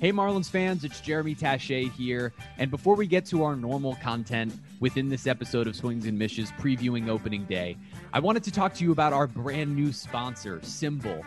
Hey, Marlins fans, it's Jeremy Taché here. And before we get to our normal content within this episode of Swings and Mishes previewing opening day, I wanted to talk to you about our brand new sponsor, SimBull.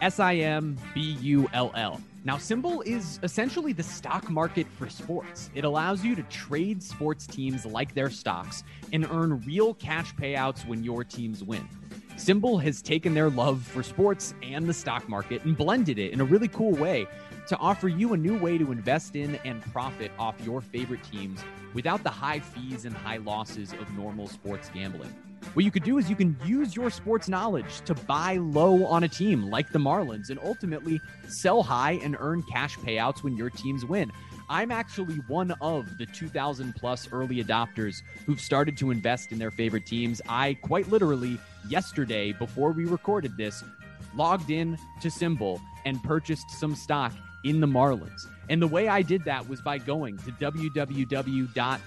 S I M B U L L. Now, SimBull is essentially the stock market for sports. It allows you to trade sports teams like their stocks and earn real cash payouts when your teams win. SimBull has taken their love for sports and the stock market and blended it in a really cool way to offer you a new way to invest in and profit off your favorite teams without the high fees and high losses of normal sports gambling. What you could do is you can use your sports knowledge to buy low on a team like the Marlins and ultimately sell high and earn cash payouts when your teams win. I'm actually one of the 2,000 plus early adopters who've started to invest in their favorite teams. I quite literally, yesterday, before we recorded this, logged in to SimBull and purchased some stock in the Marlins. And the way I did that was by going to www.simbull.app.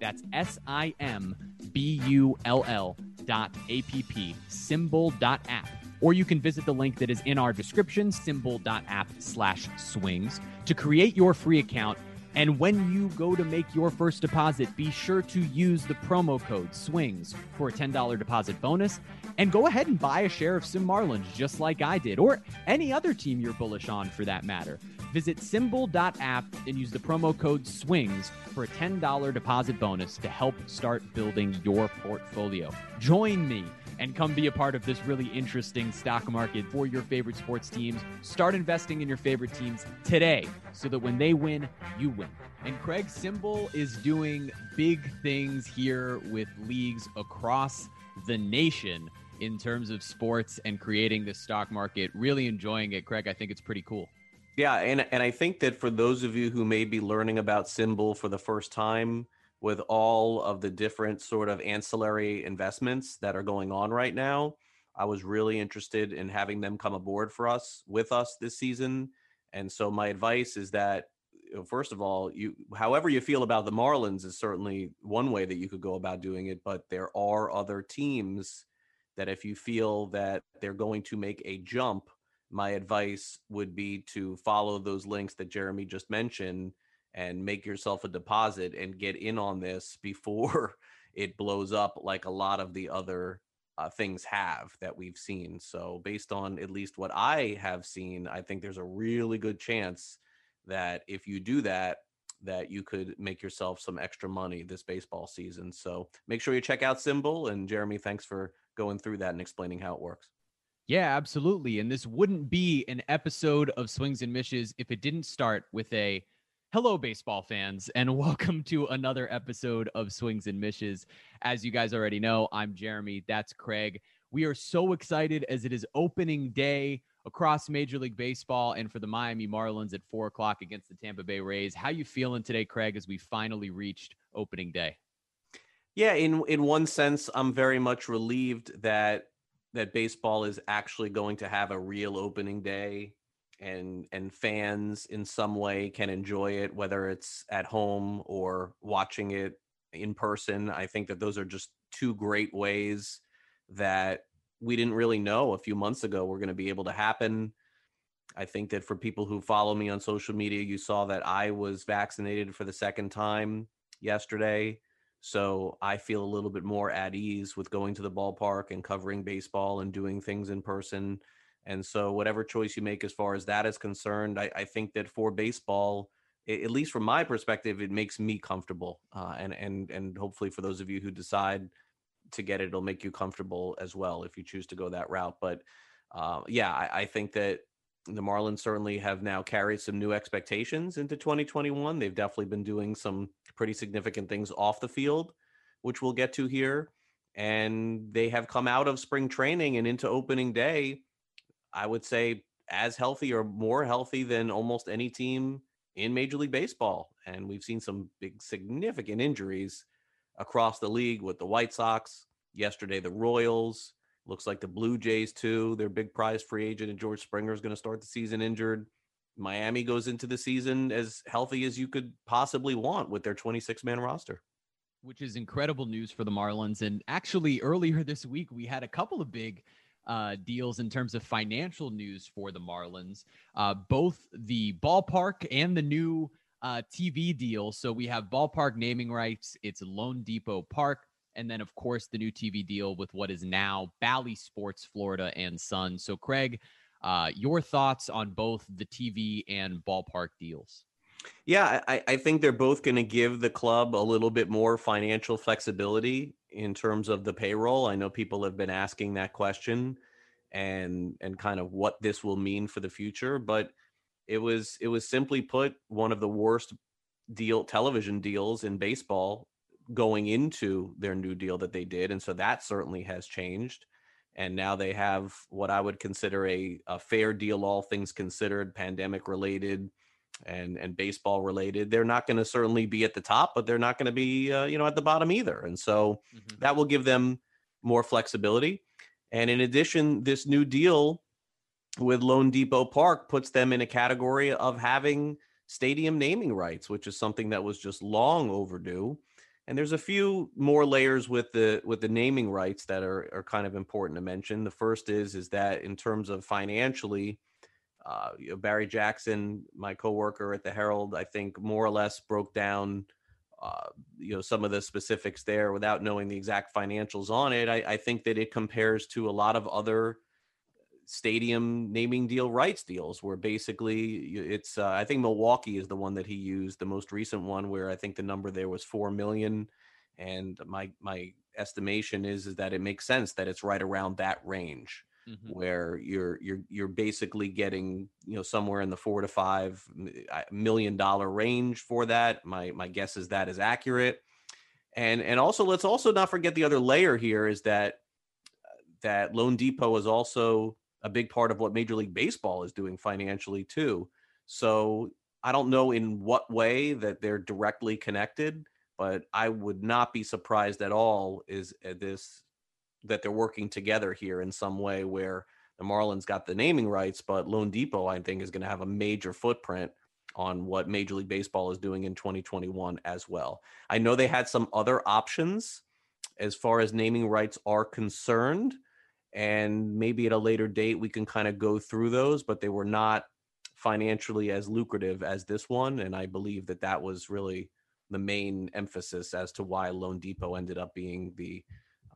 That's S I M B U L L dot app, simbull.app. Or you can visit the link that is in our description, simbull.app slash swings, to create your free account and when you go to make your first deposit, be sure to use the promo code SWINGS for a $10 deposit bonus. And go ahead and buy a share of Sim Marlins just like I did, or any other team you're bullish on for that matter. Visit simbull.app and use the promo code SWINGS for a $10 deposit bonus to help start building your portfolio. Join me and come be a part of this really interesting stock market for your favorite sports teams. Start investing in your favorite teams today so that when they win, you win. And Craig SimBull is doing big things here with leagues across the nation in terms of sports and creating the stock market. Really enjoying it, Craig. I think it's pretty cool. Yeah, and and I think that for those of you who may be learning about SimBull for the first time, with all of the different sort of ancillary investments that are going on right now. I was really interested in having them come aboard for us with us this season. And so my advice is that first of all, you however you feel about the Marlins is certainly one way that you could go about doing it, but there are other teams that if you feel that they're going to make a jump, my advice would be to follow those links that Jeremy just mentioned and make yourself a deposit and get in on this before it blows up like a lot of the other uh, things have that we've seen. So, based on at least what I have seen, I think there's a really good chance that if you do that, that you could make yourself some extra money this baseball season. So, make sure you check out SimBull. And Jeremy, thanks for going through that and explaining how it works. Yeah, absolutely. And this wouldn't be an episode of Swings and Mishes if it didn't start with a Hello, baseball fans, and welcome to another episode of Swings and Mishes. As you guys already know, I'm Jeremy. That's Craig. We are so excited as it is opening day across Major League Baseball and for the Miami Marlins at four o'clock against the Tampa Bay Rays. How you feeling today, Craig, as we finally reached opening day? Yeah, in in one sense, I'm very much relieved that that baseball is actually going to have a real opening day and and fans in some way can enjoy it whether it's at home or watching it in person. I think that those are just two great ways that we didn't really know a few months ago were going to be able to happen. I think that for people who follow me on social media you saw that i was vaccinated for the second time yesterday. So i feel a little bit more at ease with going to the ballpark and covering baseball and doing things in person and so, whatever choice you make as far as that is concerned, I, I think that for baseball, at least from my perspective, it makes me comfortable. Uh, and and and hopefully, for those of you who decide to get it, it'll make you comfortable as well if you choose to go that route. But uh, yeah, I, I think that the Marlins certainly have now carried some new expectations into 2021. They've definitely been doing some pretty significant things off the field, which we'll get to here. And they have come out of spring training and into opening day I would say as healthy or more healthy than almost any team in Major League Baseball. And we've seen some big significant injuries across the league with the White Sox, yesterday the Royals, looks like the Blue Jays too. Their big prize free agent and George Springer is going to start the season injured. Miami goes into the season as healthy as you could possibly want with their 26 man roster. Which is incredible news for the Marlins. And actually, earlier this week, we had a couple of big uh, deals in terms of financial news for the Marlins. Uh, both the ballpark and the new uh, TV deal. So we have ballpark naming rights. It's loanDepot Park. And then, of course, the new TV deal with what is now Bally Sports Florida and Sun. So, Craig, uh, your thoughts on both the TV and ballpark deals? Yeah, I, I think they're both going to give the club a little bit more financial flexibility in terms of the payroll. I know people have been asking that question and and kind of what this will mean for the future, but it was it was simply put one of the worst deal television deals in baseball going into their new deal that they did and so that certainly has changed and now they have what I would consider a, a fair deal, all things considered, pandemic related and and baseball related. They're not going to certainly be at the top, but they're not going to be uh, you know at the bottom either. And so mm-hmm. that will give them more flexibility. And in addition, this new deal with Lone loanDepot Park puts them in a category of having stadium naming rights, which is something that was just long overdue. And there's a few more layers with the with the naming rights that are are kind of important to mention. The first is is that in terms of financially, uh, you know, Barry Jackson, my coworker at the Herald, I think more or less broke down, uh, you know, some of the specifics there without knowing the exact financials on it. I, I, think that it compares to a lot of other stadium naming deal rights deals, where basically it's. Uh, I think Milwaukee is the one that he used, the most recent one, where I think the number there was four million, and my my estimation is is that it makes sense that it's right around that range mm-hmm. where you're you're you're basically getting you know somewhere in the four to five million dollar range for that. My my guess is that is accurate. And and also let's also not forget the other layer here is that that loanDepot is also a big part of what Major League Baseball is doing financially too. So I don't know in what way that they're directly connected, but I would not be surprised at all is uh, this that they're working together here in some way where the Marlins got the naming rights, but loanDepot, I think, is going to have a major footprint on what Major League Baseball is doing in 2021 as well. I know they had some other options as far as naming rights are concerned, and maybe at a later date we can kind of go through those, but they were not financially as lucrative as this one. And I believe that that was really the main emphasis as to why loanDepot ended up being the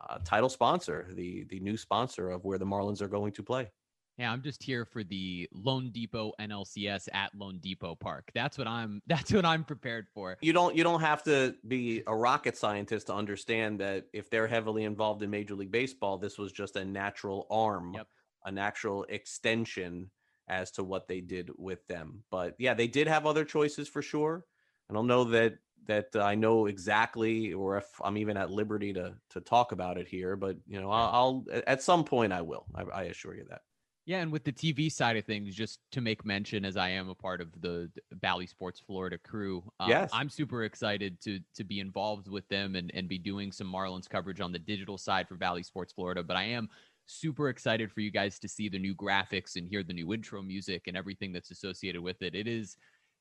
uh, title sponsor, the the new sponsor of where the Marlins are going to play. Yeah, I'm just here for the loanDepot NLCS at loanDepot Park. That's what I'm. That's what I'm prepared for. You don't. You don't have to be a rocket scientist to understand that if they're heavily involved in Major League Baseball, this was just a natural arm, yep. a natural extension as to what they did with them. But yeah, they did have other choices for sure. I don't know that that I know exactly, or if I'm even at liberty to to talk about it here. But you know, I'll, I'll at some point I will. I, I, assure you that. Yeah, and with the TV side of things, just to make mention, as I am a part of the Bally Sports Florida crew, um, yes. I'm super excited to to be involved with them and and be doing some Marlins coverage on the digital side for Bally Sports Florida. But I am super excited for you guys to see the new graphics and hear the new intro music and everything that's associated with it. It is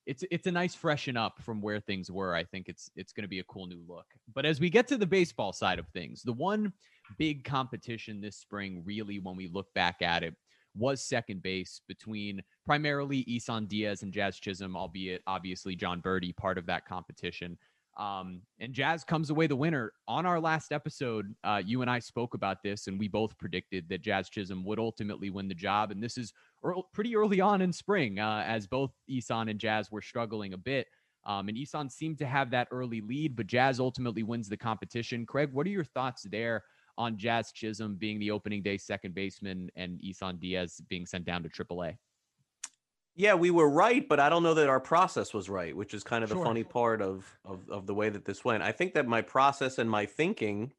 it's it's a nice freshen up from where things were. I think it's it's going to be a cool new look. But as we get to the baseball side of things, the one big competition this spring, really, when we look back at it, was second base between primarily Isan Diaz and Jazz Chisholm, albeit obviously Jon Berti part of that competition. Um, and Jazz comes away the winner. On our last episode, uh, you and I spoke about this, and we both predicted that Jazz Chisholm would ultimately win the job. And this is early, pretty early on in spring, uh, as both Isan and Jazz were struggling a bit. Um, and Isan seemed to have that early lead, but Jazz ultimately wins the competition. Craig, what are your thoughts there on Jazz Chisholm being the opening day second baseman and Isan Diaz being sent down to AAA? Yeah, we were right, but I don't know that our process was right, which is kind of the funny part of, of of the way that this went. I think that my process and my thinking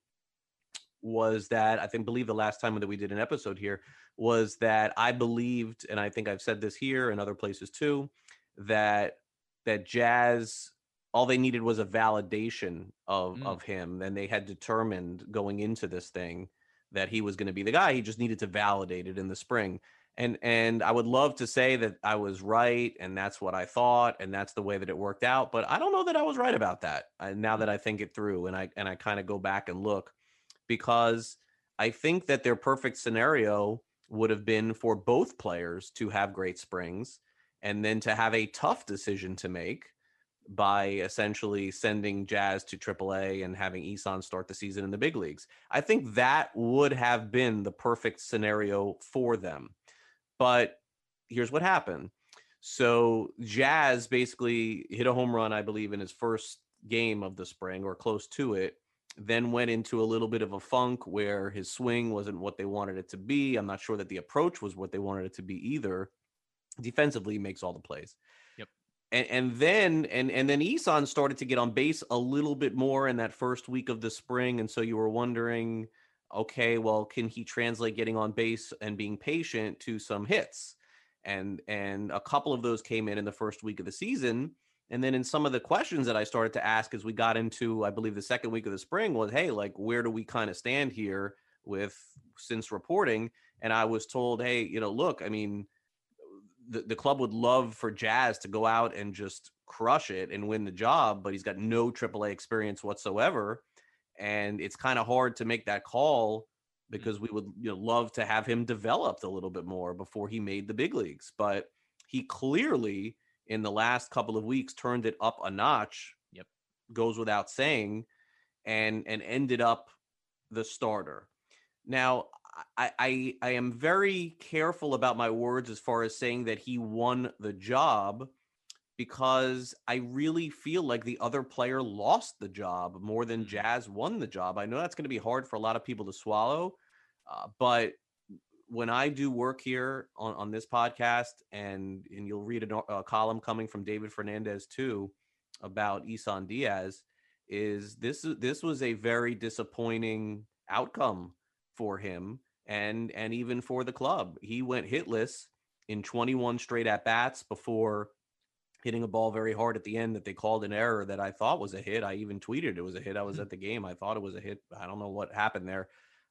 was that I think believe the last time that we did an episode here was that I believed, and I think I've said this here and other places too, that that Jazz all they needed was a validation of mm. of him, and they had determined going into this thing that he was going to be the guy. He just needed to validate it in the spring and and I would love to say that I was right and that's what I thought and that's the way that it worked out, but I don't know that I was right about that. Uh, now that I think it through and I and I kind of go back and look because I think that their perfect scenario would have been for both players to have great springs and then to have a tough decision to make by essentially sending Jazz to AAA and having Isan start the season in the big leagues. I think that would have been the perfect scenario for them. But here's what happened. So Jazz basically hit a home run, I believe, in his first game of the spring or close to it. Then went into a little bit of a funk where his swing wasn't what they wanted it to be. I'm not sure that the approach was what they wanted it to be either. Defensively, makes all the plays Yep. and, and then and and then Isan started to get on base a little bit more in that first week of the spring, and so you were wondering, okay, well, can he translate getting on base and being patient to some hits? And and a couple of those came in in the first week of the season. And then in some of the questions that I started to ask as we got into, I believe the second week of the spring was, hey, like where do we kind of stand here with since reporting? And I was told, hey, you know, look, I mean, the, the club would love for Jazz to go out and just crush it and win the job, but he's got no AAA experience whatsoever. And it's kind of hard to make that call mm. because we would you know, love to have him developed a little bit more before he made the big leagues. But he clearly, in the last couple of weeks, turned it up a notch. Yep. Goes without saying, and and ended up the starter. Now, I, I I am very careful about my words as far as saying that he won the job because I really feel like the other player lost the job more than mm. Jazz won the job. I know that's going to be hard for a lot of people to swallow, uh, but when I do work here on, on this podcast, and and you'll read a, a column coming from David Fernandez too about Isan Diaz, is this this was a very disappointing outcome for him and and even for the club. He went hitless in 21 straight at bats before hitting a ball very hard at the end that they called an error that I thought was a hit. I even tweeted it was a hit. I was mm-hmm. at the game. I thought it was a hit. I don't know what happened there,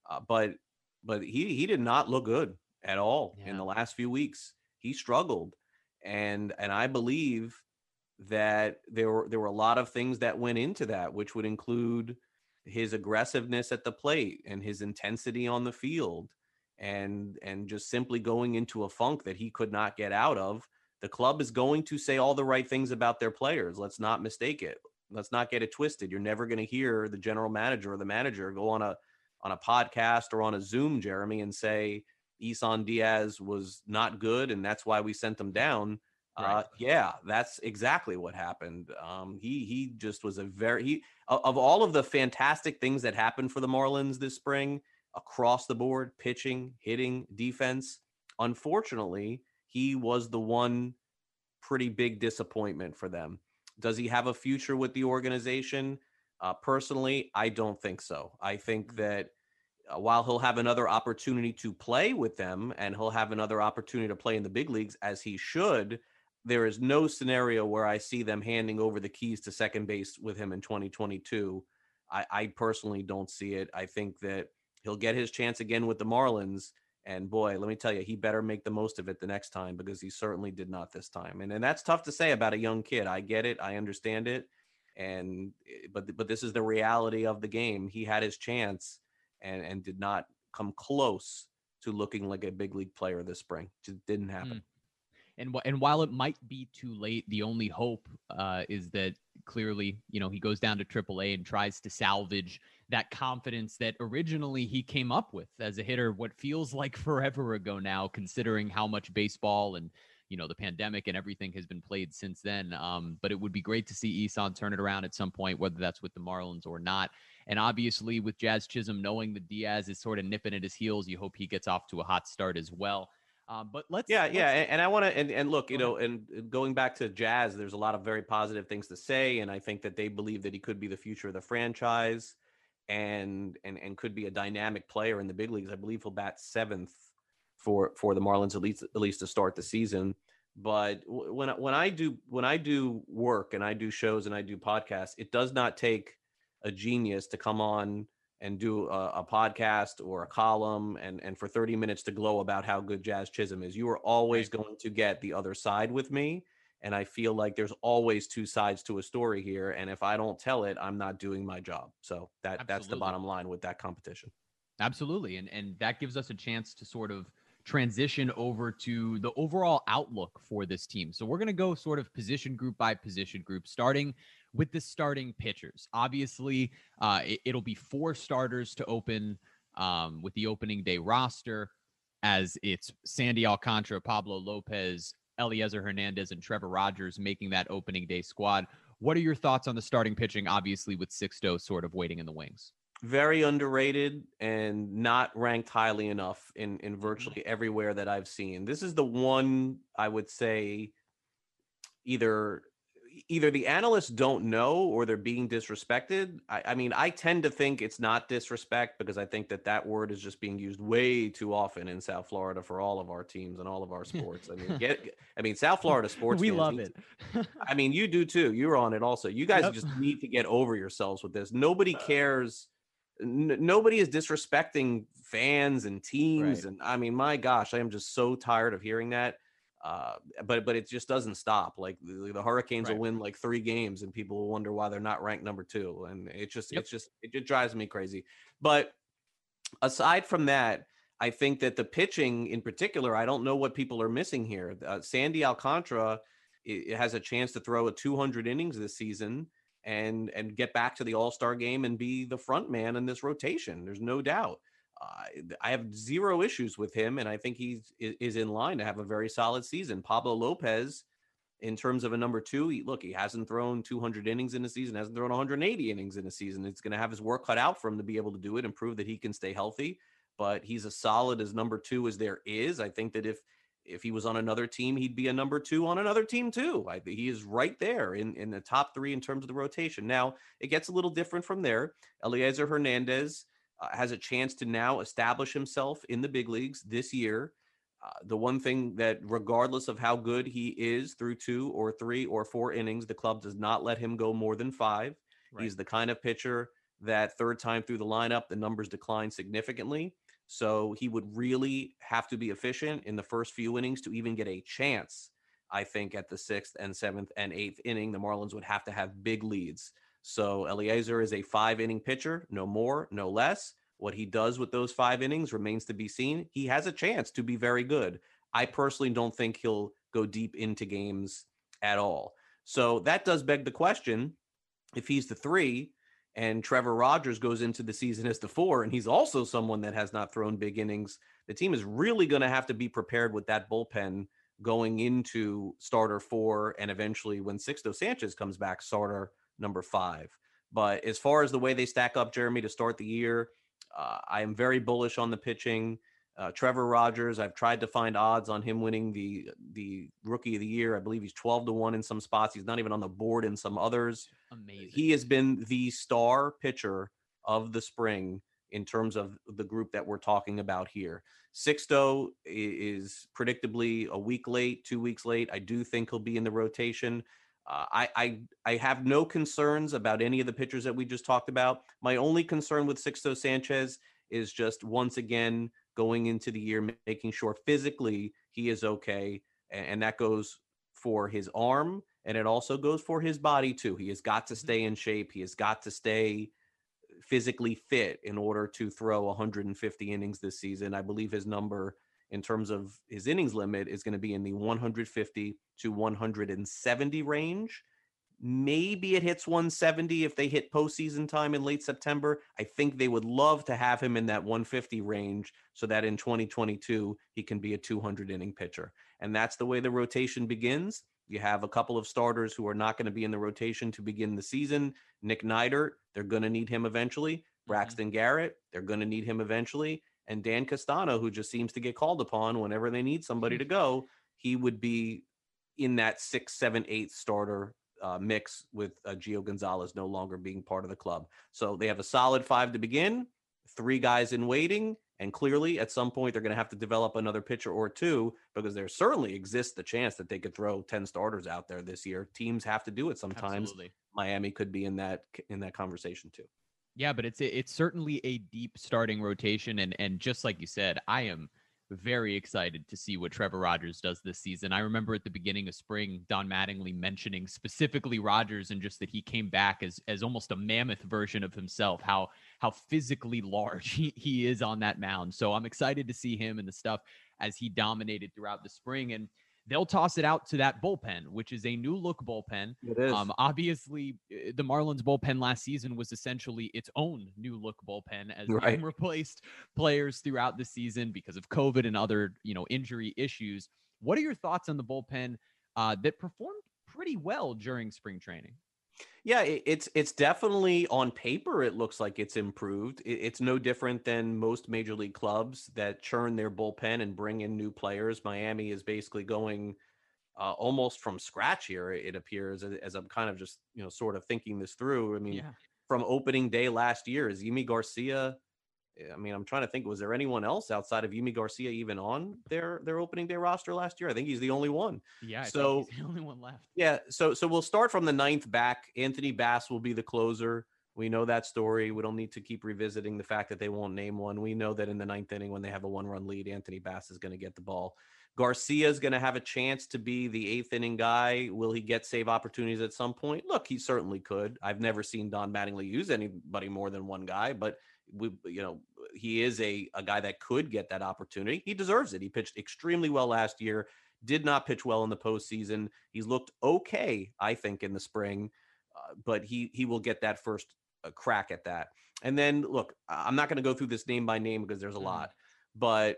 uh, but but he he did not look good at all yeah. in the last few weeks. He struggled, and and I believe that there were there were a lot of things that went into that, which would include his aggressiveness at the plate and his intensity on the field and and just simply going into a funk that he could not get out of the club is going to say all the right things about their players let's not mistake it let's not get it twisted you're never going to hear the general manager or the manager go on a on a podcast or on a zoom jeremy and say isan diaz was not good and that's why we sent him down Right. Uh, yeah, that's exactly what happened. Um, he he just was a very he of all of the fantastic things that happened for the Marlins this spring across the board, pitching, hitting, defense. Unfortunately, he was the one pretty big disappointment for them. Does he have a future with the organization? Uh, personally, I don't think so. I think mm. that uh, while he'll have another opportunity to play with them and he'll have another opportunity to play in the big leagues as he should, there is no scenario where I see them handing over the keys to second base with him in 2022. I, I personally don't see it. I think that he'll get his chance again with the Marlins. And boy, let me tell you, he better make the most of it the next time because he certainly did not this time. And and that's tough to say about a young kid. I get it, I understand it, and eh, but but this is the reality of the game. He had his chance and and did not come close to looking like a big league player this spring. Just didn't happen. Mm. And and while it might be too late, the only hope uh, is that clearly, you know, he goes down to AAA and tries to salvage that confidence that originally he came up with as a hitter. What feels like forever ago now, considering how much baseball and you know the pandemic and everything has been played since then. Um, but it would be great to see Isan turn it around at some point, whether that's with the Marlins or not. And obviously, with Jazz Chisholm knowing that Diaz is sort of nipping at his heels, you hope he gets off to a hot start as well. Um, but let's yeah let's, yeah, and, and I want to and, and look, you know, and going back to Jazz, there's a lot of very positive things to say, and I think that they believe that he could be the future of the franchise, and and and could be a dynamic player in the big leagues. I believe he'll bat seventh for for the Marlins at least at least to start the season. But when when I do when I do work and I do shows and I do podcasts, it does not take a genius to come on and do a, a, podcast or a column and and for 30 minutes to glow about how good Jazz Chisholm is. You are always going to get the other side with me. And I feel like there's always two sides to a story here. And if I don't tell it, I'm not doing my job. So that Absolutely. that's the bottom line with that competition. Absolutely. And and that gives us a chance to sort of transition over to the overall outlook for this team. So we're going to go sort of position group by position group, starting with the starting pitchers. Obviously, uh, it, will be four starters to open um, with the opening day roster, as it's Sandy Alcantara, Pablo Lopez, Elieser Hernandez, and Trevor Rogers making that opening day squad. What are your thoughts on the starting pitching? Obviously, with Sixto sort of waiting in the wings very underrated and not ranked highly enough in in mm-hmm. virtually everywhere that I've seen. This is the one I would say either either the analysts don't know or they're being disrespected. I, I, mean, I tend to think it's not disrespect because I think that that word is just being used way too often in South Florida for all of our teams and all of our sports. I mean, get, I mean, South Florida sports. we love it. I mean, you do too. You're on it also. You guys yep. just need to get over yourselves with this. Nobody cares n- nobody is disrespecting fans and teams right. and i mean my gosh i am just so tired of hearing that uh, but but it just doesn't stop. Like the, the Hurricanes right. will win like three games, and people will wonder why they're not ranked number two. And it just yep. it's just it just drives me crazy. But aside from that, I think that the pitching in particular, I don't know what people are missing here. Uh, Sandy Alcantara it, has a chance to throw a 200 innings this season and and get back to the All Star game and be the front man in this rotation. There's no doubt. Uh, I have zero issues with him, and I think he is in line to have a very solid season. Pablo Lopez, in terms of a number two, he, look, he hasn't thrown 200 innings in a season, hasn't thrown 180 innings in a season. It's going to have his work cut out for him to be able to do it and prove that he can stay healthy. But he's as solid as number two as there is. I think that if if he was on another team, he'd be a number two on another team too. I, he is right there in, in the top three in terms of the rotation. Now it gets a little different from there. Elieser Hernandez uh, has a chance to now establish himself in the big leagues this year. Uh, the one thing that, regardless of how good he is through two or three or four innings, the club does not let him go more than five. Right. He's the kind of pitcher that third time through the lineup, the numbers decline significantly. So he would really have to be efficient in the first few innings to even get a chance. I think at the sixth and seventh and eighth inning, the Marlins would have to have big leads. So Elieser is a five inning pitcher, no more, no less. What he does with those five innings remains to be seen. He has a chance to be very good. I personally don't think he'll go deep into games at all. So that does beg the question if he's the three, and Trevor Rogers goes into the season as the four, and he's also someone that has not thrown big innings. The team is really going to have to be prepared with that bullpen going into starter four, and eventually when Sixto Sanchez comes back, starter number five. But as far as the way they stack up, Jeremy, to start the year, uh, I am very bullish on the pitching. Uh, Trevor Rogers, I've tried to find odds on him winning the the rookie of the year. I believe he's 12 to 1 in some spots. He's not even on the board in some others. Amazing. He has been the star pitcher of the spring in terms of the group that we're talking about here. Sixto is predictably a week late, two weeks late. I do think he'll be in the rotation. Uh, I, I I have no concerns about any of the pitchers that we just talked about. My only concern with Sixto Sanchez is just once again going into the year, making sure physically he is okay. And that goes for his arm and it also goes for his body too. He has got to mm-hmm. stay in shape. He has got to stay physically fit in order to throw 150 innings this season. I believe his number in terms of his innings limit is going to be in the 150 to 170 range. Maybe it hits 170 if they hit postseason time in late September. I think they would love to have him in that 150 range so that in 2022 he can be a 200 inning pitcher. And that's the way the rotation begins. You have a couple of starters who are not going to be in the rotation to begin the season. Nick Neidert, they're going to need him eventually. Mm-hmm. Braxton mm-hmm. Garrett, they're going to need him eventually. And Dan Castano, who just seems to get called upon whenever they need somebody to go, he would be in that six, seven, eight starter uh, mix with uh, Gio Gonzalez no longer being part of the club. So they have a solid five to begin, three guys in waiting, and clearly at some point they're going to have to develop another pitcher or two because there certainly exists the chance that they could throw 10 starters out there this year. Teams have to do it sometimes. Absolutely. Miami could be in that in that conversation too. Yeah, but it's it's certainly a deep starting rotation and and just like you said, I am very excited to see what Trevor Rogers does this season. I remember at the beginning of spring, Don Mattingly mentioning specifically Rogers and just that he came back as as almost a mammoth version of himself. How how physically large he, he is on that mound. So I'm excited to see him and the stuff as he dominated throughout the spring. And they'll toss it out to that bullpen, which is a new look bullpen. It is. Um, obviously, eh, the Marlins bullpen last season was essentially its own new look bullpen as right. they replaced players throughout the season because of COVID and other you know injury issues. What are your thoughts on the bullpen uh, that performed pretty well during spring training? Yeah, it's it's definitely on paper. It looks like it's improved. It's no different than most major league clubs that churn their bullpen and bring in new players. Miami is basically going uh, almost from scratch here. It appears as, I'm kind of just you know sort of thinking this through. I mean, yeah. from opening day last year, is Yimi Garcia Eh, I mean, I'm trying to think. Was there anyone else outside of Yimi Garcia even on their their opening day roster last year? I think he's the only one. Yeah, so the only one left. Yeah, so so we'll start from the ninth back. Anthony Bass will be the closer. We know that story. We don't need to keep revisiting the fact that they won't name one. We know that in the ninth inning, when they have a one run lead, Anthony Bass is going to get the ball. Garcia is going to have a chance to be the eighth inning guy. Will he get save opportunities at some point? Look, he certainly could. I've never seen Don Mattingly use anybody more than one guy, but we, you know, he is a, a guy that could get that opportunity. He deserves it. He pitched extremely well last year, did not pitch well in the postseason. He's looked okay, I think, in the spring, uh, but he he will get that first uh, crack at that. And then look, I'm not going to go through this name by name because there's a mm. lot, but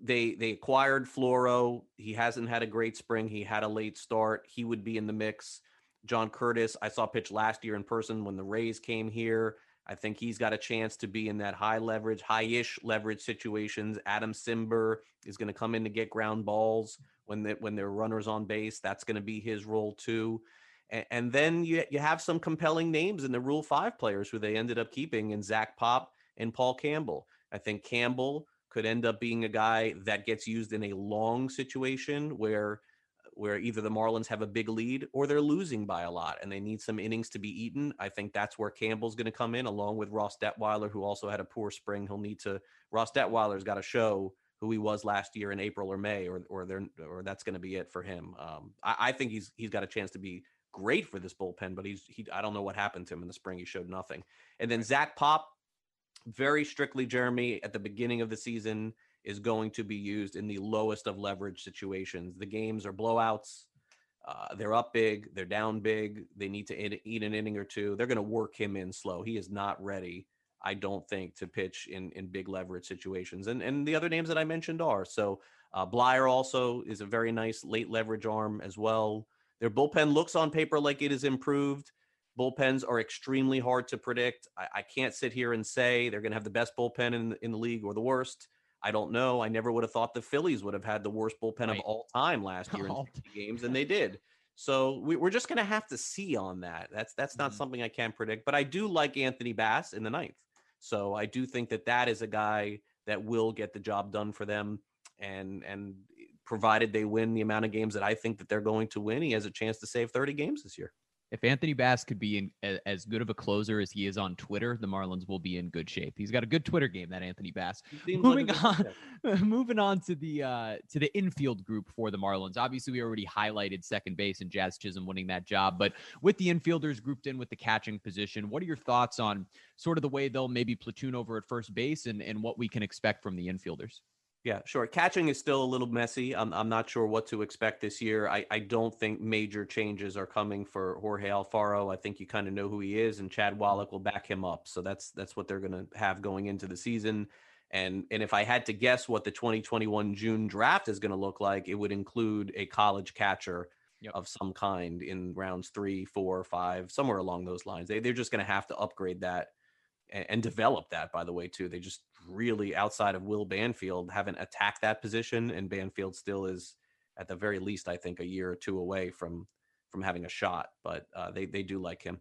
they they acquired Floro. He hasn't had a great spring. He had a late start. He would be in the mix. John Curtis, I saw pitch last year in person when the Rays came here. I think he's got a chance to be in that high leverage, high-ish leverage situations. Adam Cimber is going to come in to get ground balls when they, when there are runners on base. That's going to be his role too. And, and, then you you have some compelling names in the Rule Five players who they ended up keeping in Zach Pop and Paul Campbell. I think Campbell could end up being a guy that gets used in a long situation where where either the Marlins have a big lead or they're losing by a lot and they need some innings to be eaten. I think that's where Campbell's going to come in along with Ross Detwiler, who also had a poor spring. He'll need to, Ross Detwiler's got to show who he was last year in April or May, or, or they're, or that's going to be it for him. Um, I, I think he's, he's got a chance to be great for this bullpen, but he's, he, I don't know what happened to him in the spring. He showed nothing. And then Zach Pop, very strictly Jeremy at the beginning of the season is going to be used in the lowest of leverage situations. The games are blowouts. Uh, they're up big, they're down big. They need to eat an inning or two. They're going to work him in slow. He is not ready, I don't think, to pitch in in big leverage situations. And and the other names that I mentioned are so. Uh, Bleier also is a very nice late leverage arm as well. Their bullpen looks on paper like it is improved. Bullpens are extremely hard to predict. I, I can't sit here and say they're going to have the best bullpen in, in the league or the worst. I don't know. I never would have thought the Phillies would have had the worst bullpen right. of all time last year in games, and they did. So we, are just going to have to see on that. That's that's not mm-hmm. something I can predict, but I do like Anthony Bass in the ninth. So I do think that that is a guy that will get the job done for them, and and provided they win the amount of games that I think that they're going to win, he has a chance to save 30 games this year if Anthony Bass could be in, as good of a closer as he is on Twitter, the Marlins will be in good shape. He's got a good Twitter game, that Anthony Bass. Moving like on, moving on to the uh, to the infield group for the Marlins. Obviously, we already highlighted second base and Jazz Chisholm winning that job, but with the infielders grouped in with the catching position, what are your thoughts on sort of the way they'll maybe platoon over at first base and and what we can expect from the infielders? Yeah, sure. Catching is still a little messy. I'm, I'm not sure what to expect this year. I, I don't think major changes are coming for Jorge Alfaro. I think you kind of know who he is, and Chad mm-hmm. Wallach will back him up. So that's that's what they're going to have going into the season. And and if I had to guess what the 2021 June draft is going to look like, it would include a college catcher yep. of some kind in rounds three, four, five, somewhere along those lines. They they're just going to have to upgrade that and, and develop that. By the way, too, they just really outside of Will Banfield haven't attacked that position, and Banfield still is at the very least, I think, a year or two away from from having a shot. But uh, they they do like him.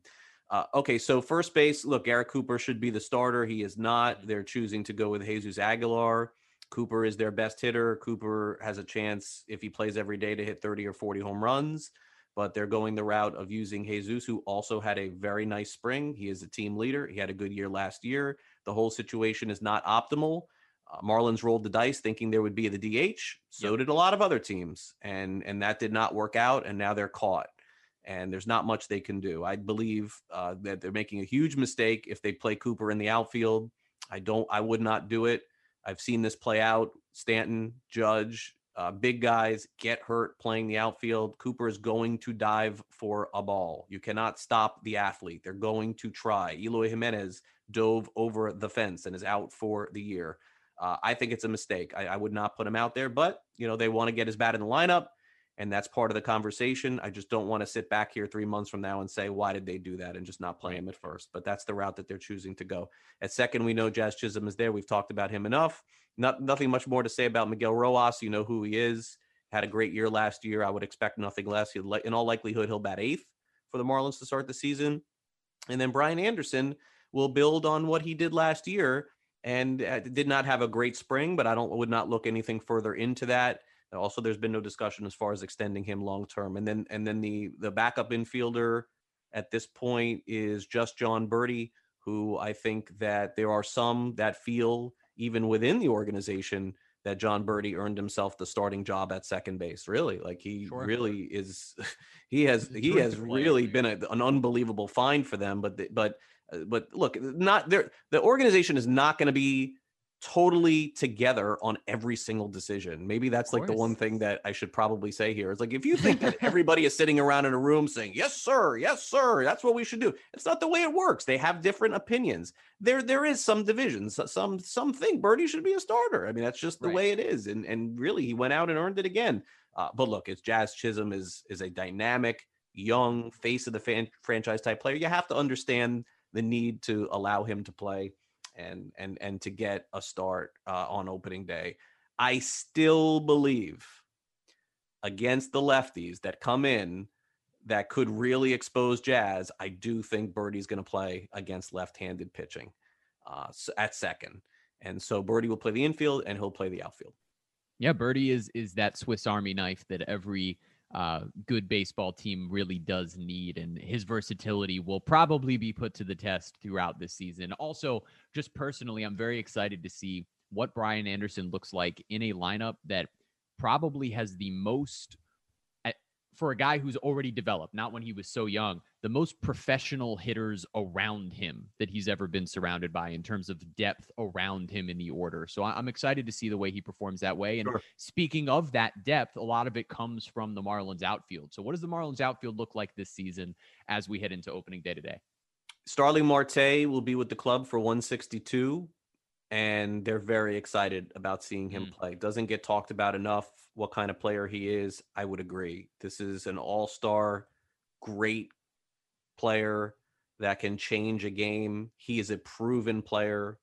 Uh, okay, so first base, look, Garrett Cooper should be the starter. He is not. They're choosing to go with Jesus Aguilar. Cooper is their best hitter. Cooper has a chance if he plays every day to hit 30 or 40 home runs but they're going the route of using Jesus, who also had a very nice spring. He is a team leader. He had a good year last year. The whole situation is not optimal. Uh, Marlins rolled the dice thinking there would be the DH. So yep. did a lot of other teams, and and that did not work out. And now they're caught. and there's not much they can do. I believe uh, that they're making a huge mistake if they play Cooper in the outfield. I don't. I would not do it. I've seen this play out. Stanton, Judge, uh, big guys get hurt playing the outfield. Cooper is going to dive for a ball. You cannot stop the athlete. They're going to try. Eloy Jimenez dove over the fence and is out for the year. Uh, I think it's a mistake. I, I, would not put him out there, but you know they want to get his bat in the lineup, and that's part of the conversation. I just don't want to sit back here three months from now and say why did they do that and just not play him at first. But that's the route that they're choosing to go. At second, we know Jazz Chisholm is there. We've talked about him enough. Not nothing much more to say about Miguel Rojas. You know who he is. Had a great year last year. I would expect nothing less. He'll, in all likelihood, he'll bat eighth for the Marlins to start the season. And then Brian Anderson will build on what he did last year and uh, did not have a great spring, but I don't would not look anything further into that. Also, there's been no discussion as far as extending him long term. And then and then the the backup infielder at this point is just Jon Berti, who I think that there are some that feel even within the organization that Jon Berti earned himself the starting job at second base. Really, like he sure. really is. He has he has really been a, an unbelievable find for them. But the, but uh, but look, not there. The organization is not going to be totally together on every single decision. Maybe that's like the one thing that I should probably say here is like if you think that everybody is sitting around in a room saying, "Yes, sir. Yes, sir. That's what we should do." It's not the way it works. They have different opinions. There there is some divisions. Some some think Berti should be a starter. I mean, that's just the right. way it is. And and really he went out and earned it again. Uh, but look, it's Jazz Chisholm is is a dynamic young face of the fan, franchise type player. You have to understand the need to allow him to play and and and to get a start uh, on opening day. I still believe against the lefties that come in that could really expose Jazz. I do think Berti's going to play against left-handed pitching uh, at second, and so Berti will play the infield and he'll play the outfield. Yeah, Berti is is that Swiss Army knife that every uh, good baseball team really does need. And his versatility will probably be put to the test throughout this season. Also, just personally, I'm very excited to see what Brian Anderson looks like in a lineup that probably has the most for a guy who's already developed, not when he was so young, the most professional hitters around him that he's ever been surrounded by in terms of depth around him in the order. So I'm excited to see the way he performs that way. And sure. speaking of that depth, a lot of it comes from the Marlins outfield. So what does the Marlins outfield look like this season as we head into opening day today? Starling Marte will be with the club for 162 and they're very excited about seeing him mm. play. Doesn't get talked about enough what kind of player he is. I would agree. This is an all-star, great player that can change a game. He is a proven player.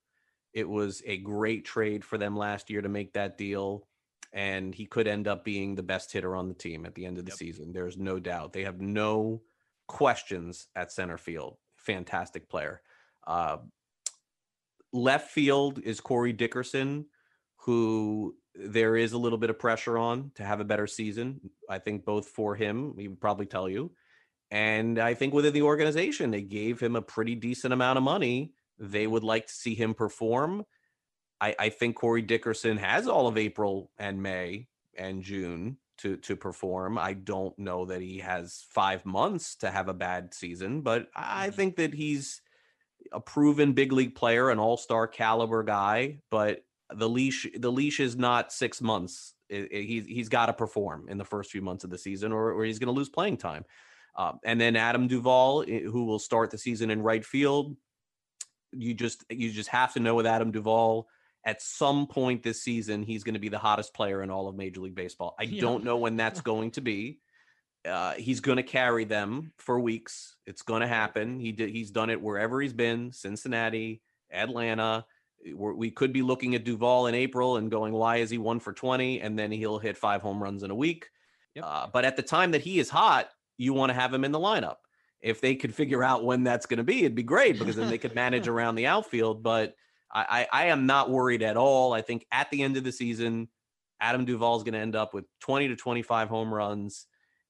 It was a great trade for them last year to make that deal and he could end up being the best hitter on the team at the end of the yep. season. There's no doubt. They have no questions at center field. Fantastic player. Uh, left field is Corey Dickerson, who there is a little bit of pressure on to have a better season. I think both for him, he would probably tell you. And I think within the organization, they gave him a pretty decent amount of money. They would like to see him perform. I, I think Corey Dickerson has all of April and May and June to to perform. I don't know that he has five months to have a bad season, but I mm-hmm. think that he's a proven big league player, an all star caliber guy, but the leash the leash is not six months. It, it, he's he's got to perform in the first few months of the season, or, or he's going to lose playing time. Um, and then Adam Duvall, who will start the season in right field. You just you just have to know with Adam Duvall at some point this season he's going to be the hottest player in all of Major League Baseball. I yeah. don't know when that's going to be. Uh, he's going to carry them for weeks. It's going to happen. He did. He's done it wherever he's been: Cincinnati, Atlanta. We're, we could be looking at Duvall in April and going, "Why is he one for 20?" And then he'll hit five home runs in a week. Yep. Uh, but at the time that he is hot, you want to have him in the lineup. If they could figure out when that's going to be, it'd be great because then they could manage around the outfield. But I, I, I am not worried at all. I think at the end of the season, Adam Duvall is going to end up with 20 to 25 home runs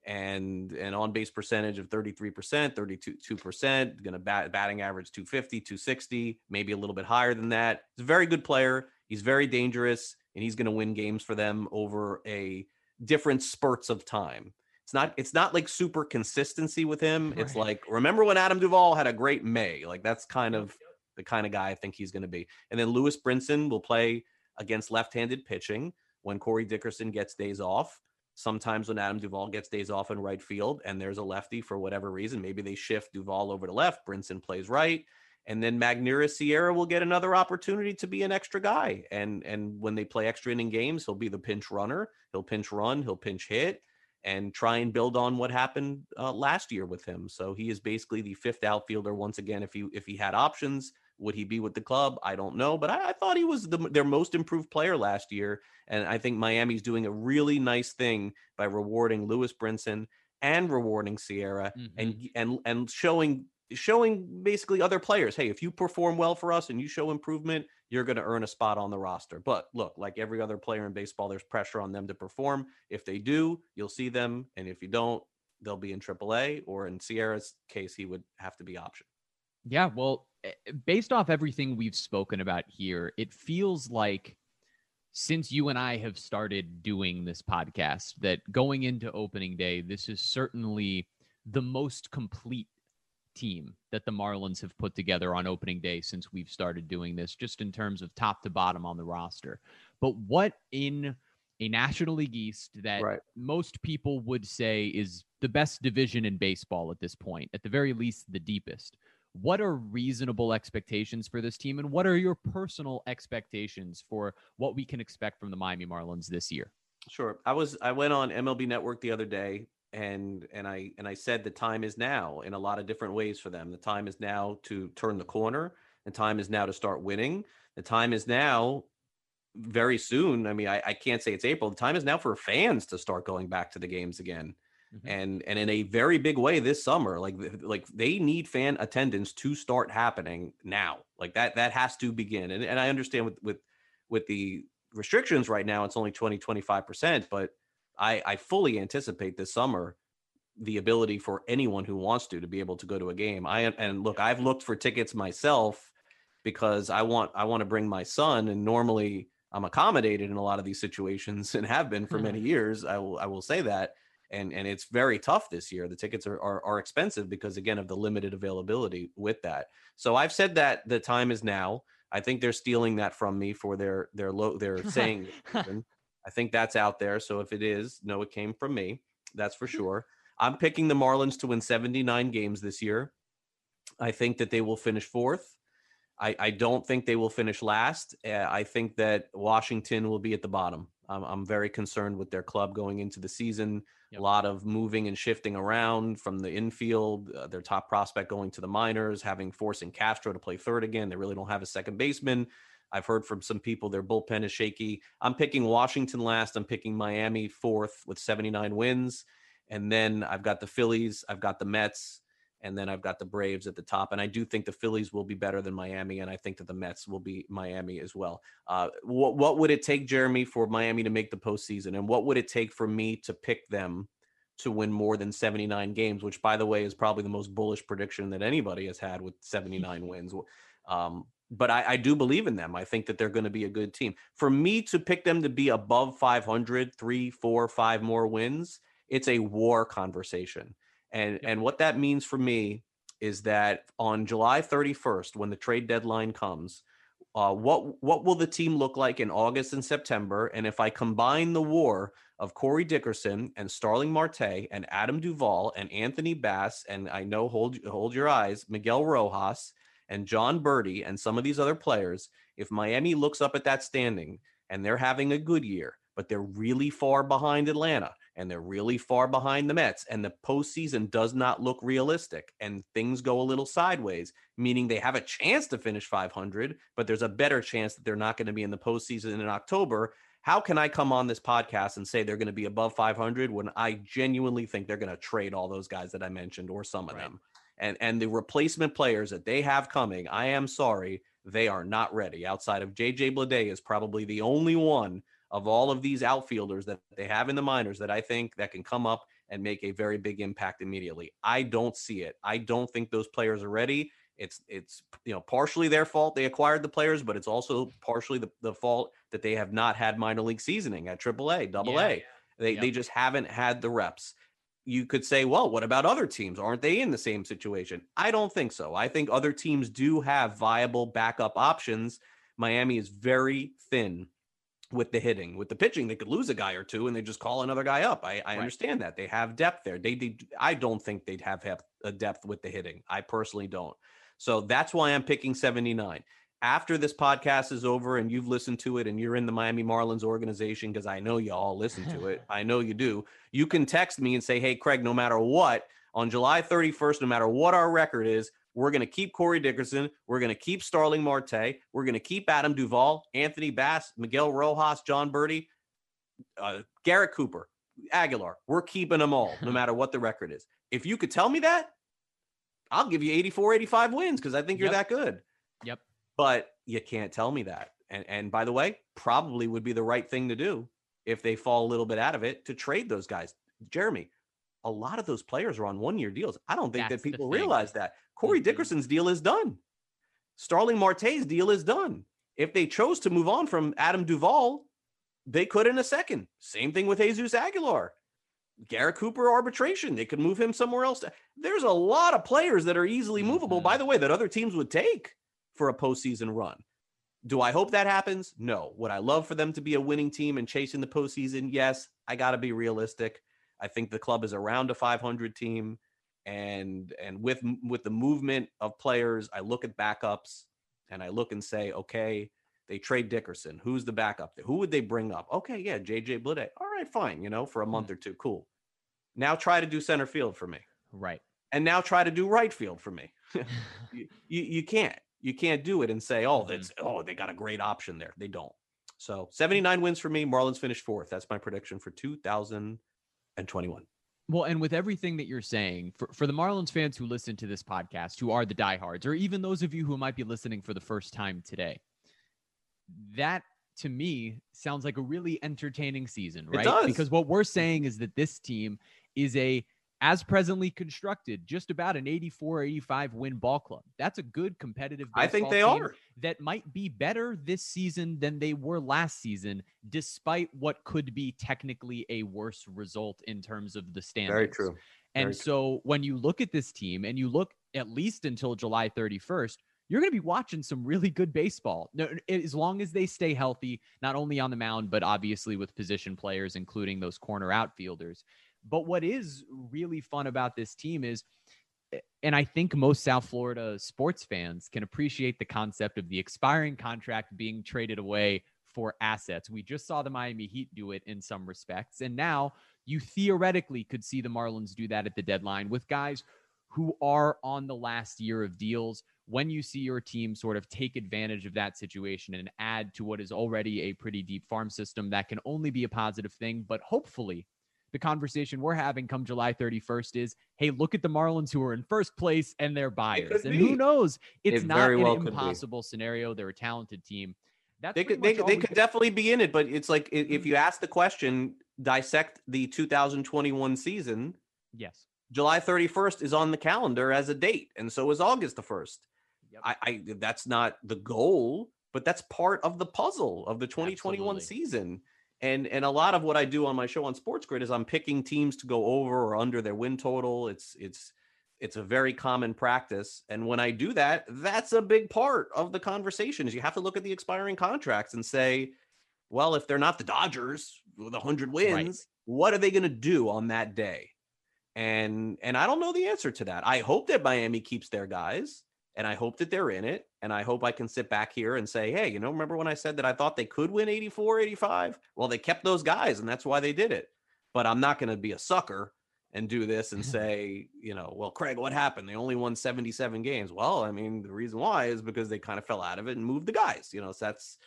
and an on base percentage of 33%, 32%, going to bat batting average 250, 260, maybe a little bit higher than that. He's a very good player. He's very dangerous and he's going to win games for them over a different spurts of time. it's not it's not like super consistency with him. Right. It's like remember when Adam Duvall had a great May? Like that's kind of the kind of guy I think he's going to be. And then Lewis Brinson will play against left-handed pitching when Corey Dickerson gets days off. Sometimes when Adam Duvall gets days off in right field and there's a lefty for whatever reason, maybe they shift Duvall over to left, Brinson plays right. And then Magneuris Sierra will get another opportunity to be an extra guy. And and when they play extra inning games, he'll be the pinch runner. He'll pinch run, he'll pinch hit and try and build on what happened uh, last year with him. So he is basically the fifth outfielder once again. If he if he had options, would he be with the club? I don't know, but I, I thought he was the, their most improved player last year, and I think Miami's doing a really nice thing by rewarding Lewis Brinson and rewarding Sierra mm-hmm. and and and showing showing basically other players, hey, if you perform well for us and you show improvement, you're going to earn a spot on the roster. But look, like every other player in baseball, there's pressure on them to perform. If they do, you'll see them. And if you don't, they'll be in AAA, or in Sierra's case, he would have to be option. Yeah. Well, eh, based off everything we've spoken about here, it feels like since you and I have started doing this podcast, that going into opening day, this is certainly the most complete team that the Marlins have put together on opening day since we've started doing this, just in terms of top to bottom on the roster. But what in a National League East that right. most people would say is the best division in baseball at this point, at the very least, the deepest. What are reasonable expectations for this team, and what are your personal expectations for what we can expect from the Miami Marlins this year? Sure. I was I went on MLB Network the other day and and I and I said the time is now in a lot of different ways for them. The time is now to turn the corner. The time is now to start winning. The time is now very soon. I mean, I, I can't say it's April. The time is now for fans to start going back to the games again. Mm-hmm. And and in a very big way this summer, like like they need fan attendance to start happening now. Like that that has to begin. And and I understand with with with the restrictions right now, it's only 20, 25%, but I, I fully anticipate this summer the ability for anyone who wants to to be able to go to a game. I and look, I've looked for tickets myself because I want I want to bring my son, and normally I'm accommodated in a lot of these situations and have been for many years. I will I will say that. And and it's very tough this year. The tickets are, are are expensive because again of the limited availability with that. So I've said that the time is now. I think they're stealing that from me for their their low. They're saying I think that's out there. So if it is, no, it came from me. That's for hmm. sure. I'm picking the Marlins to win 79 games this year. I think that they will finish fourth. I, I don't think they will finish last. Uh, I think that Washington will be at the bottom. I'm, I'm very concerned with their club going into the season. Yep. A lot of moving and shifting around from the infield. Uh, their top prospect going to the minors, having forcing Castro to play third again. They really don't have a second baseman. I've heard from some people their bullpen is shaky. I'm picking Washington last. I'm picking Miami fourth with 79 wins. And then I've got the Phillies, I've got the Mets, and then I've got the Braves at the top. And I do think the Phillies will be better than Miami, and I think that the Mets will be Miami as well. Uh, what what would it take, Jeremy, for Miami to make the postseason, and what would it take for me to pick them to win more than 79 games? Which, by the way, is probably the most bullish prediction that anybody has had with 79 wins. Um, but I, I, do believe in them. I think that they're going to be a good team. For me to pick them to be above 500, three, four, five more wins, it's a war conversation. And yep. and what that means for me is that on July 31st, when the trade deadline comes, uh, what what will the team look like in August and September? And if I combine the war of Corey Dickerson and Starling Marte and Adam Duvall and Anthony Bass and I know hold hold your eyes Miguel Rojas and Jon Berti and some of these other players, if Miami looks up at that standing and they're having a good year, but they're really far behind Atlanta and they're really far behind the Mets, and the postseason does not look realistic, and things go a little sideways, meaning they have a chance to finish 500, but there's a better chance that they're not going to be in the postseason in October. How can I come on this podcast and say they're going to be above 500 when I genuinely think they're going to trade all those guys that I mentioned or some of right. them? and and the replacement players that they have coming, I am sorry, they are not ready. Outside of JJ Bleday is probably the only one of all of these outfielders that they have in the minors that I think that can come up and make a very big impact immediately. I don't see it. I don't think those players are ready. It's it's you know partially their fault they acquired the players, but it's also partially the, the fault that they have not had minor league seasoning at AAA, Double yeah, A. They yep. they just haven't had the reps. you could say, well, what about other teams? Aren't they in the same situation? I don't think so. I think other teams do have viable backup options. Miami is very thin with the hitting. With the pitching, they could lose a guy or two and they just call another guy up. I, I right. understand that. They have depth there. They, I don't think they'd have, have a depth with the hitting. I personally don't. So that's why I'm picking 79 after this podcast is over and you've listened to it and you're in the Miami Marlins organization, because I know you all listen to it, I know you do, you can text me and say, Hey, Craig, no matter what, on July 31st, no matter what our record is, we're going to keep Corey Dickerson. We're going to keep Starling Marte. We're going to keep Adam Duvall, Anthony Bass, Miguel Rojas, Jon Berti, uh, Garrett Cooper, Aguilar. We're keeping them all, no matter what the record is. If you could tell me that, I'll give you 84, 85 wins because I think you're yep. that good. Yep but you can't tell me that. And and by the way, probably would be the right thing to do if they fall a little bit out of it to trade those guys. Jeremy, a lot of those players are on one year deals. I don't think That's that people realize that. Corey mm-hmm. Dickerson's deal is done. Starling Marte's deal is done. If they chose to move on from Adam Duvall, they could in a second. Same thing with Jesus Aguilar. Garrett Cooper arbitration. They could move him somewhere else. There's a lot of players that are easily movable, mm-hmm. by the way, that other teams would take for a postseason run. Do I hope that happens? No. Would I love for them to be a winning team and chasing the postseason? Yes. I got to be realistic. I think the club is around a 500 team, and and with with the movement of players, I look at backups and I look and say, okay, they trade Dickerson. Who's the backup? Who would they bring up? Okay, yeah, JJ Bleday. All right, fine. You know, for a month or two, cool. Now try to do center field for me. Right. And now try to do right field for me. you, you, can't. You can't do it and say, "Oh, mm-hmm. that's oh, they got a great option there." They don't. So 79 wins for me. Marlins finished fourth. That's my prediction for 2021. Well, and with everything that you're saying, for, for the Marlins fans who listen to this podcast, who are the diehards, or even those of you who might be listening for the first time today, that to me sounds like a really entertaining season, right? Because what we're saying is that this team is a as presently constructed, just about an 84 85 win ball club. That's a good competitive I think they are. That might be better this season than they were last season, despite what could be technically a worse result in terms of the standings. Very true. And Very so true. when you look at this team and you look at least until July 31st, you're going to be watching some really good baseball as long as they stay healthy, not only on the mound, but obviously with position players, including those corner outfielders. But what is really fun about this team is, eh, and I think most South Florida sports fans can appreciate the concept of the expiring contract being traded away for assets. We just saw the Miami Heat do it in some respects. And now you theoretically could see the Marlins do that at the deadline with guys who are on the last year of deals. When you see your team sort of take advantage of that situation and add to what is already a pretty deep farm system, that can only be a positive thing. But hopefully, the conversation we're having come July 31st is, hey, look at the Marlins who are in first place and they're buyers. And who knows? It's it not an well impossible scenario. They're a talented team. That's they could they, they could definitely be in it, but it's like if mm-hmm. you ask the question, dissect the 2021 season. Yes. July 31st is on the calendar as a date, and so is August the 1st. Yep. I, I that's not the goal, but that's part of the puzzle of the 2021 Absolutely. season. And and a lot of what I do on my show on Sports Grid is I'm picking teams to go over or under their win total. It's it's it's a very common practice and when i do that that's a big part of the conversation is you have to look at the expiring contracts and say well if they're not the dodgers with 100 wins right. what are they going to do on that day and and i don't know the answer to that i hope that miami keeps their guys and I hope that they're in it. And I hope I can sit back here and say, hey, you know, remember when I said that I thought they could win 84, 85? Well, they kept those guys, and that's why they did it. But I'm not going to be a sucker and do this and say, you know, well, Craig, what happened? They only won 77 games. Well, I mean, the reason why is because they kind of fell out of it and moved the guys. You know, so that's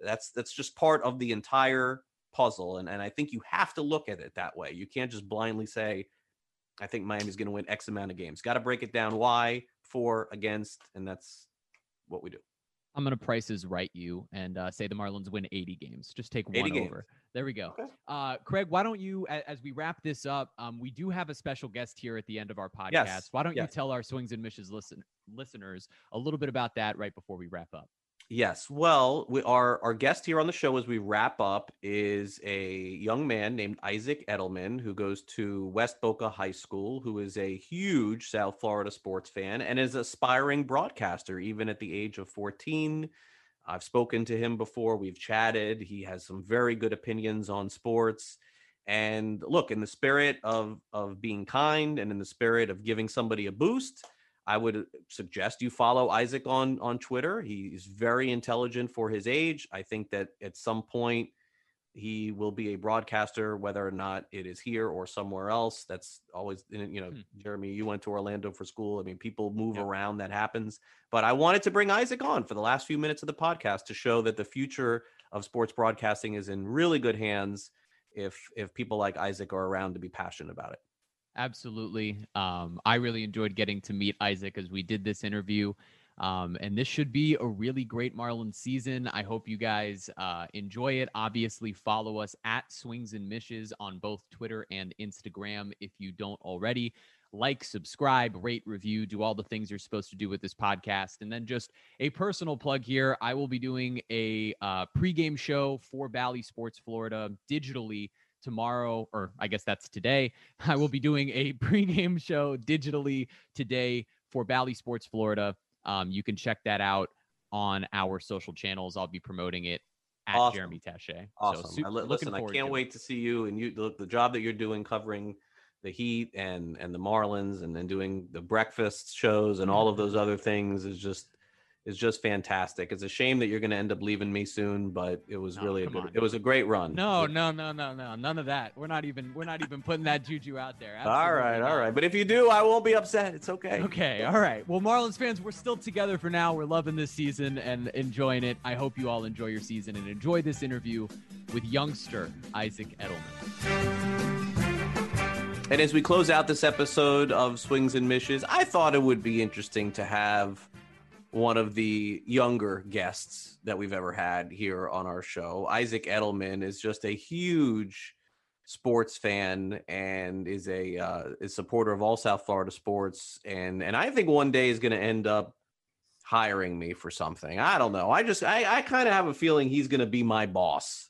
that's that's just part of the entire puzzle. And and I think you have to look at it that way. You can't just blindly say, I think Miami's going to win X amount of games. Got to break it down. Why? For, against, and that's what we do. I'm gonna prices right you and uh, say the Marlins win 80 games. Just take one games. over. There we go. Okay. Uh, Craig, why don't you, as, as we wrap this up, um, we do have a special guest here at the end of our podcast. Yes. Why don't yes. you tell our swings and misses listen listeners a little bit about that right before we wrap up? Yes. Well, we, our our guest here on the show as we wrap up is a young man named Isaac Edelman who goes to West Boca High School, who is a huge South Florida sports fan and is aspiring broadcaster even at the age of 14. I've spoken to him before, we've chatted. He has some very good opinions on sports. And look, in the spirit of of being kind and in the spirit of giving somebody a boost, I would uh, suggest you follow Isaac on on Twitter. He's very intelligent for his age. I think that at some point he will be a broadcaster, whether or not it is here or somewhere else. That's always, you know, hmm. Jeremy, you went to Orlando for school. I mean, people move around, that happens. But I wanted to bring Isaac on for the last few minutes of the podcast to show that the future of sports broadcasting is in really good hands if if people like Isaac are around to be passionate about it. Absolutely. Um, I really enjoyed getting to meet Isaac as we did this interview. Um, and this should be a really great Marlins season. I hope you guys uh, enjoy it. Obviously, follow us at Swings and Mishes on both Twitter and Instagram if you don't already. Like, subscribe, rate, review, do all the things you're supposed to do with this podcast. And then just a personal plug here I will be doing a uh, pregame show for Bally Sports Florida digitally tomorrow, or I guess that's today. I will be doing a pregame show digitally today for Bally Sports Florida. Um, you can check that out on our social channels. I'll be promoting it at awesome. Jeremy Taché. Awesome. So, I, listen, I can't wait it. to see you and you look the job that you're doing covering the Heat and and the Marlins and then doing the breakfast shows and all of those other things is just is just fantastic. It's a shame that you're going to end up leaving me soon, but it was no, really a good. On. It was a great run. No, no, no, no, no, none of that. We're not even we're not even putting that juju out there. Absolutely all right, not. all right. But if you do, I won't be upset. It's okay. Okay, all right. Well, Marlins fans, we're still together for now. We're loving this season and enjoying it. I hope you all enjoy your season and enjoy this interview with youngster Isaac Edelman. And as we close out this episode of Swings and Mishes, I thought it would be interesting to have one of the younger guests that we've ever had here on our show. Isaac Edelman is just a huge sports fan and is a uh, is supporter of all South Florida sports and and I think one day is going to end up hiring me for something. I don't know. I just I I kind of have a feeling he's going to be my boss.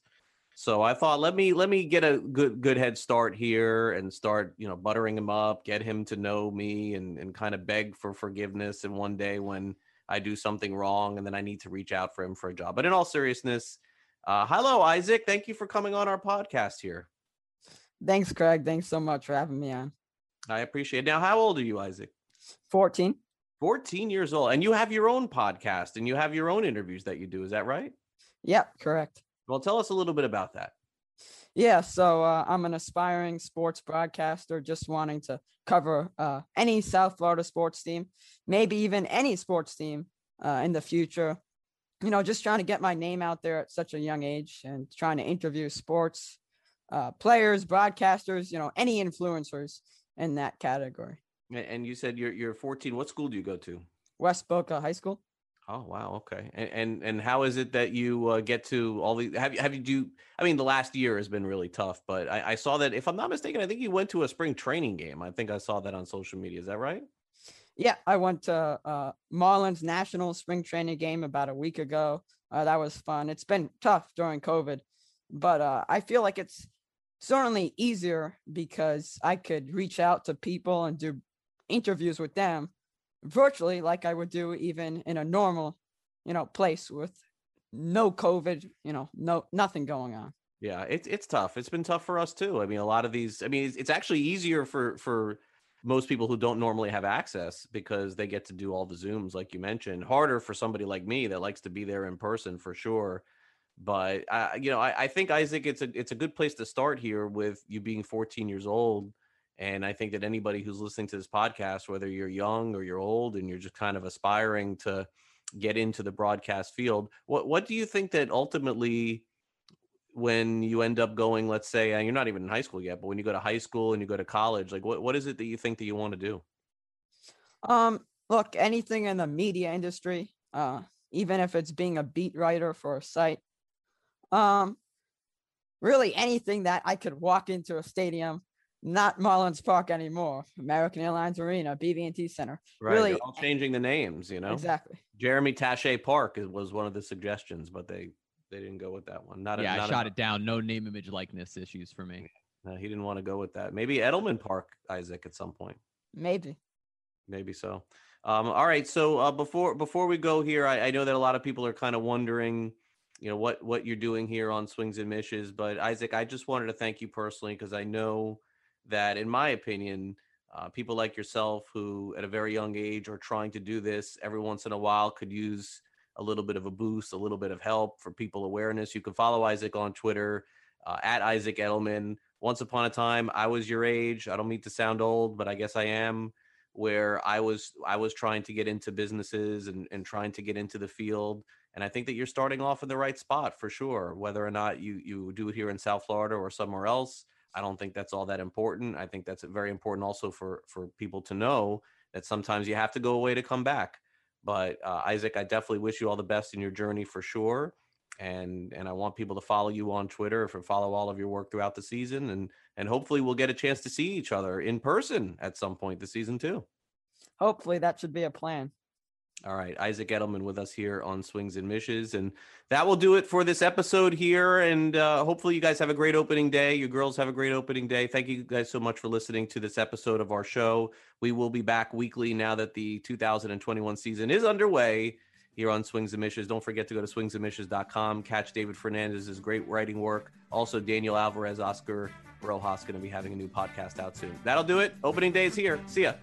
So I thought let me let me get a good good head start here and start, you know, buttering him up, get him to know me and and kind of beg for forgiveness and one day when I do something wrong and then I need to reach out for him for a job. But in all seriousness, uh, hello, Isaac. Thank you for coming on our podcast here. Thanks, Craig. Thanks so much for having me on. I appreciate it. Now, how old are you, Isaac? 14. 14 years old. And you have your own podcast and you have your own interviews that you do. Is that right? Yep, correct. Well, tell us a little bit about that. Yeah, so uh, I'm an aspiring sports broadcaster, just wanting to cover uh, any South Florida sports team, maybe even any sports team uh, in the future. You know, just trying to get my name out there at such a young age and trying to interview sports uh, players, broadcasters, you know, any influencers in that category. And you said you're you're 14. What school do you go to? West Boca High School. Oh wow, okay. And and, and how is it that you uh, get to all these? Have you have you do? I mean, the last year has been really tough, but I, I, saw that if I'm not mistaken, I think you went to a spring training game. I think I saw that on social media. Is that right? Yeah, I went to uh, Marlins national spring training game about a week ago. Uh, that was fun. It's been tough during COVID, but uh, I feel like it's certainly easier because I could reach out to people and do interviews with them virtually like I would do even in a normal, you know, place with no COVID, you know, no nothing going on. Yeah, it's it's tough. It's been tough for us too. I mean, a lot of these. I mean, it's, it's actually easier for for most people who don't normally have access because they get to do all the zooms, like you mentioned. Harder for somebody like me that likes to be there in person for sure. But uh, you know, I, I think Isaac, it's a it's a good place to start here with you being 14 years old and I think that anybody who's listening to this podcast, whether you're young or you're old and you're just kind of aspiring to get into the broadcast field, what what do you think that ultimately when you end up going, let's say, and you're not even in high school yet, but when you go to high school and you go to college, like what, what is it that you think that you want to do? Um, look, anything in the media industry, uh, even if it's being a beat writer for a site, um, really anything that I could walk into a stadium not Marlins Park anymore. American Airlines Arena, BB&T Center. Right. Really, They're all changing the names, you know. exactly. Jeremy Taché Park was one of the suggestions, but they they didn't go with that one. Not a, yeah, I shot a, it down. No name, image, likeness issues for me. No, he didn't want to go with that. Maybe Edelman Park, Isaac, at some point. Maybe. Maybe so. Um, all right. So uh, before before we go here, I, I know that a lot of people are kind of wondering, you know, what what you're doing here on Swings and Mishes. But Isaac, I just wanted to thank you personally because I know that, in my opinion, uh, people like yourself who, at a very young age, are trying to do this every once in a while, could use a little bit of a boost, a little bit of help for people awareness. You can follow Isaac on Twitter uh, at Isaac Edelman. Once upon a time, I was your age. I don't mean to sound old, but I guess I am. Where I was, I was trying to get into businesses and, and trying to get into the field. And I think that you're starting off in the right spot for sure. Whether or not you you do it here in South Florida or somewhere else, I don't think that's all that important. I think that's very important also for for people to know that sometimes you have to go away to come back. But uh, Isaac, I definitely wish you all the best in your journey for sure. And and I want people to follow you on Twitter for follow all of your work throughout the season, and and hopefully we'll get a chance to see each other in person at some point this season too. Hopefully that should be a plan. All right, Isaac Edelman with us here on Swings and Mishes, and that will do it for this episode here. And uh, hopefully, you guys have a great opening day. Your girls have a great opening day. Thank you guys so much for listening to this episode of our show. We will be back weekly now that the 2021 season is underway here on Swings and Mishes. Don't forget to go to swingsandmishes.com. Catch David Fernandez's great writing work. Also, Daniel Alvarez, Oscar Rojas going to be having a new podcast out soon. That'll do it. Opening day is here. See ya.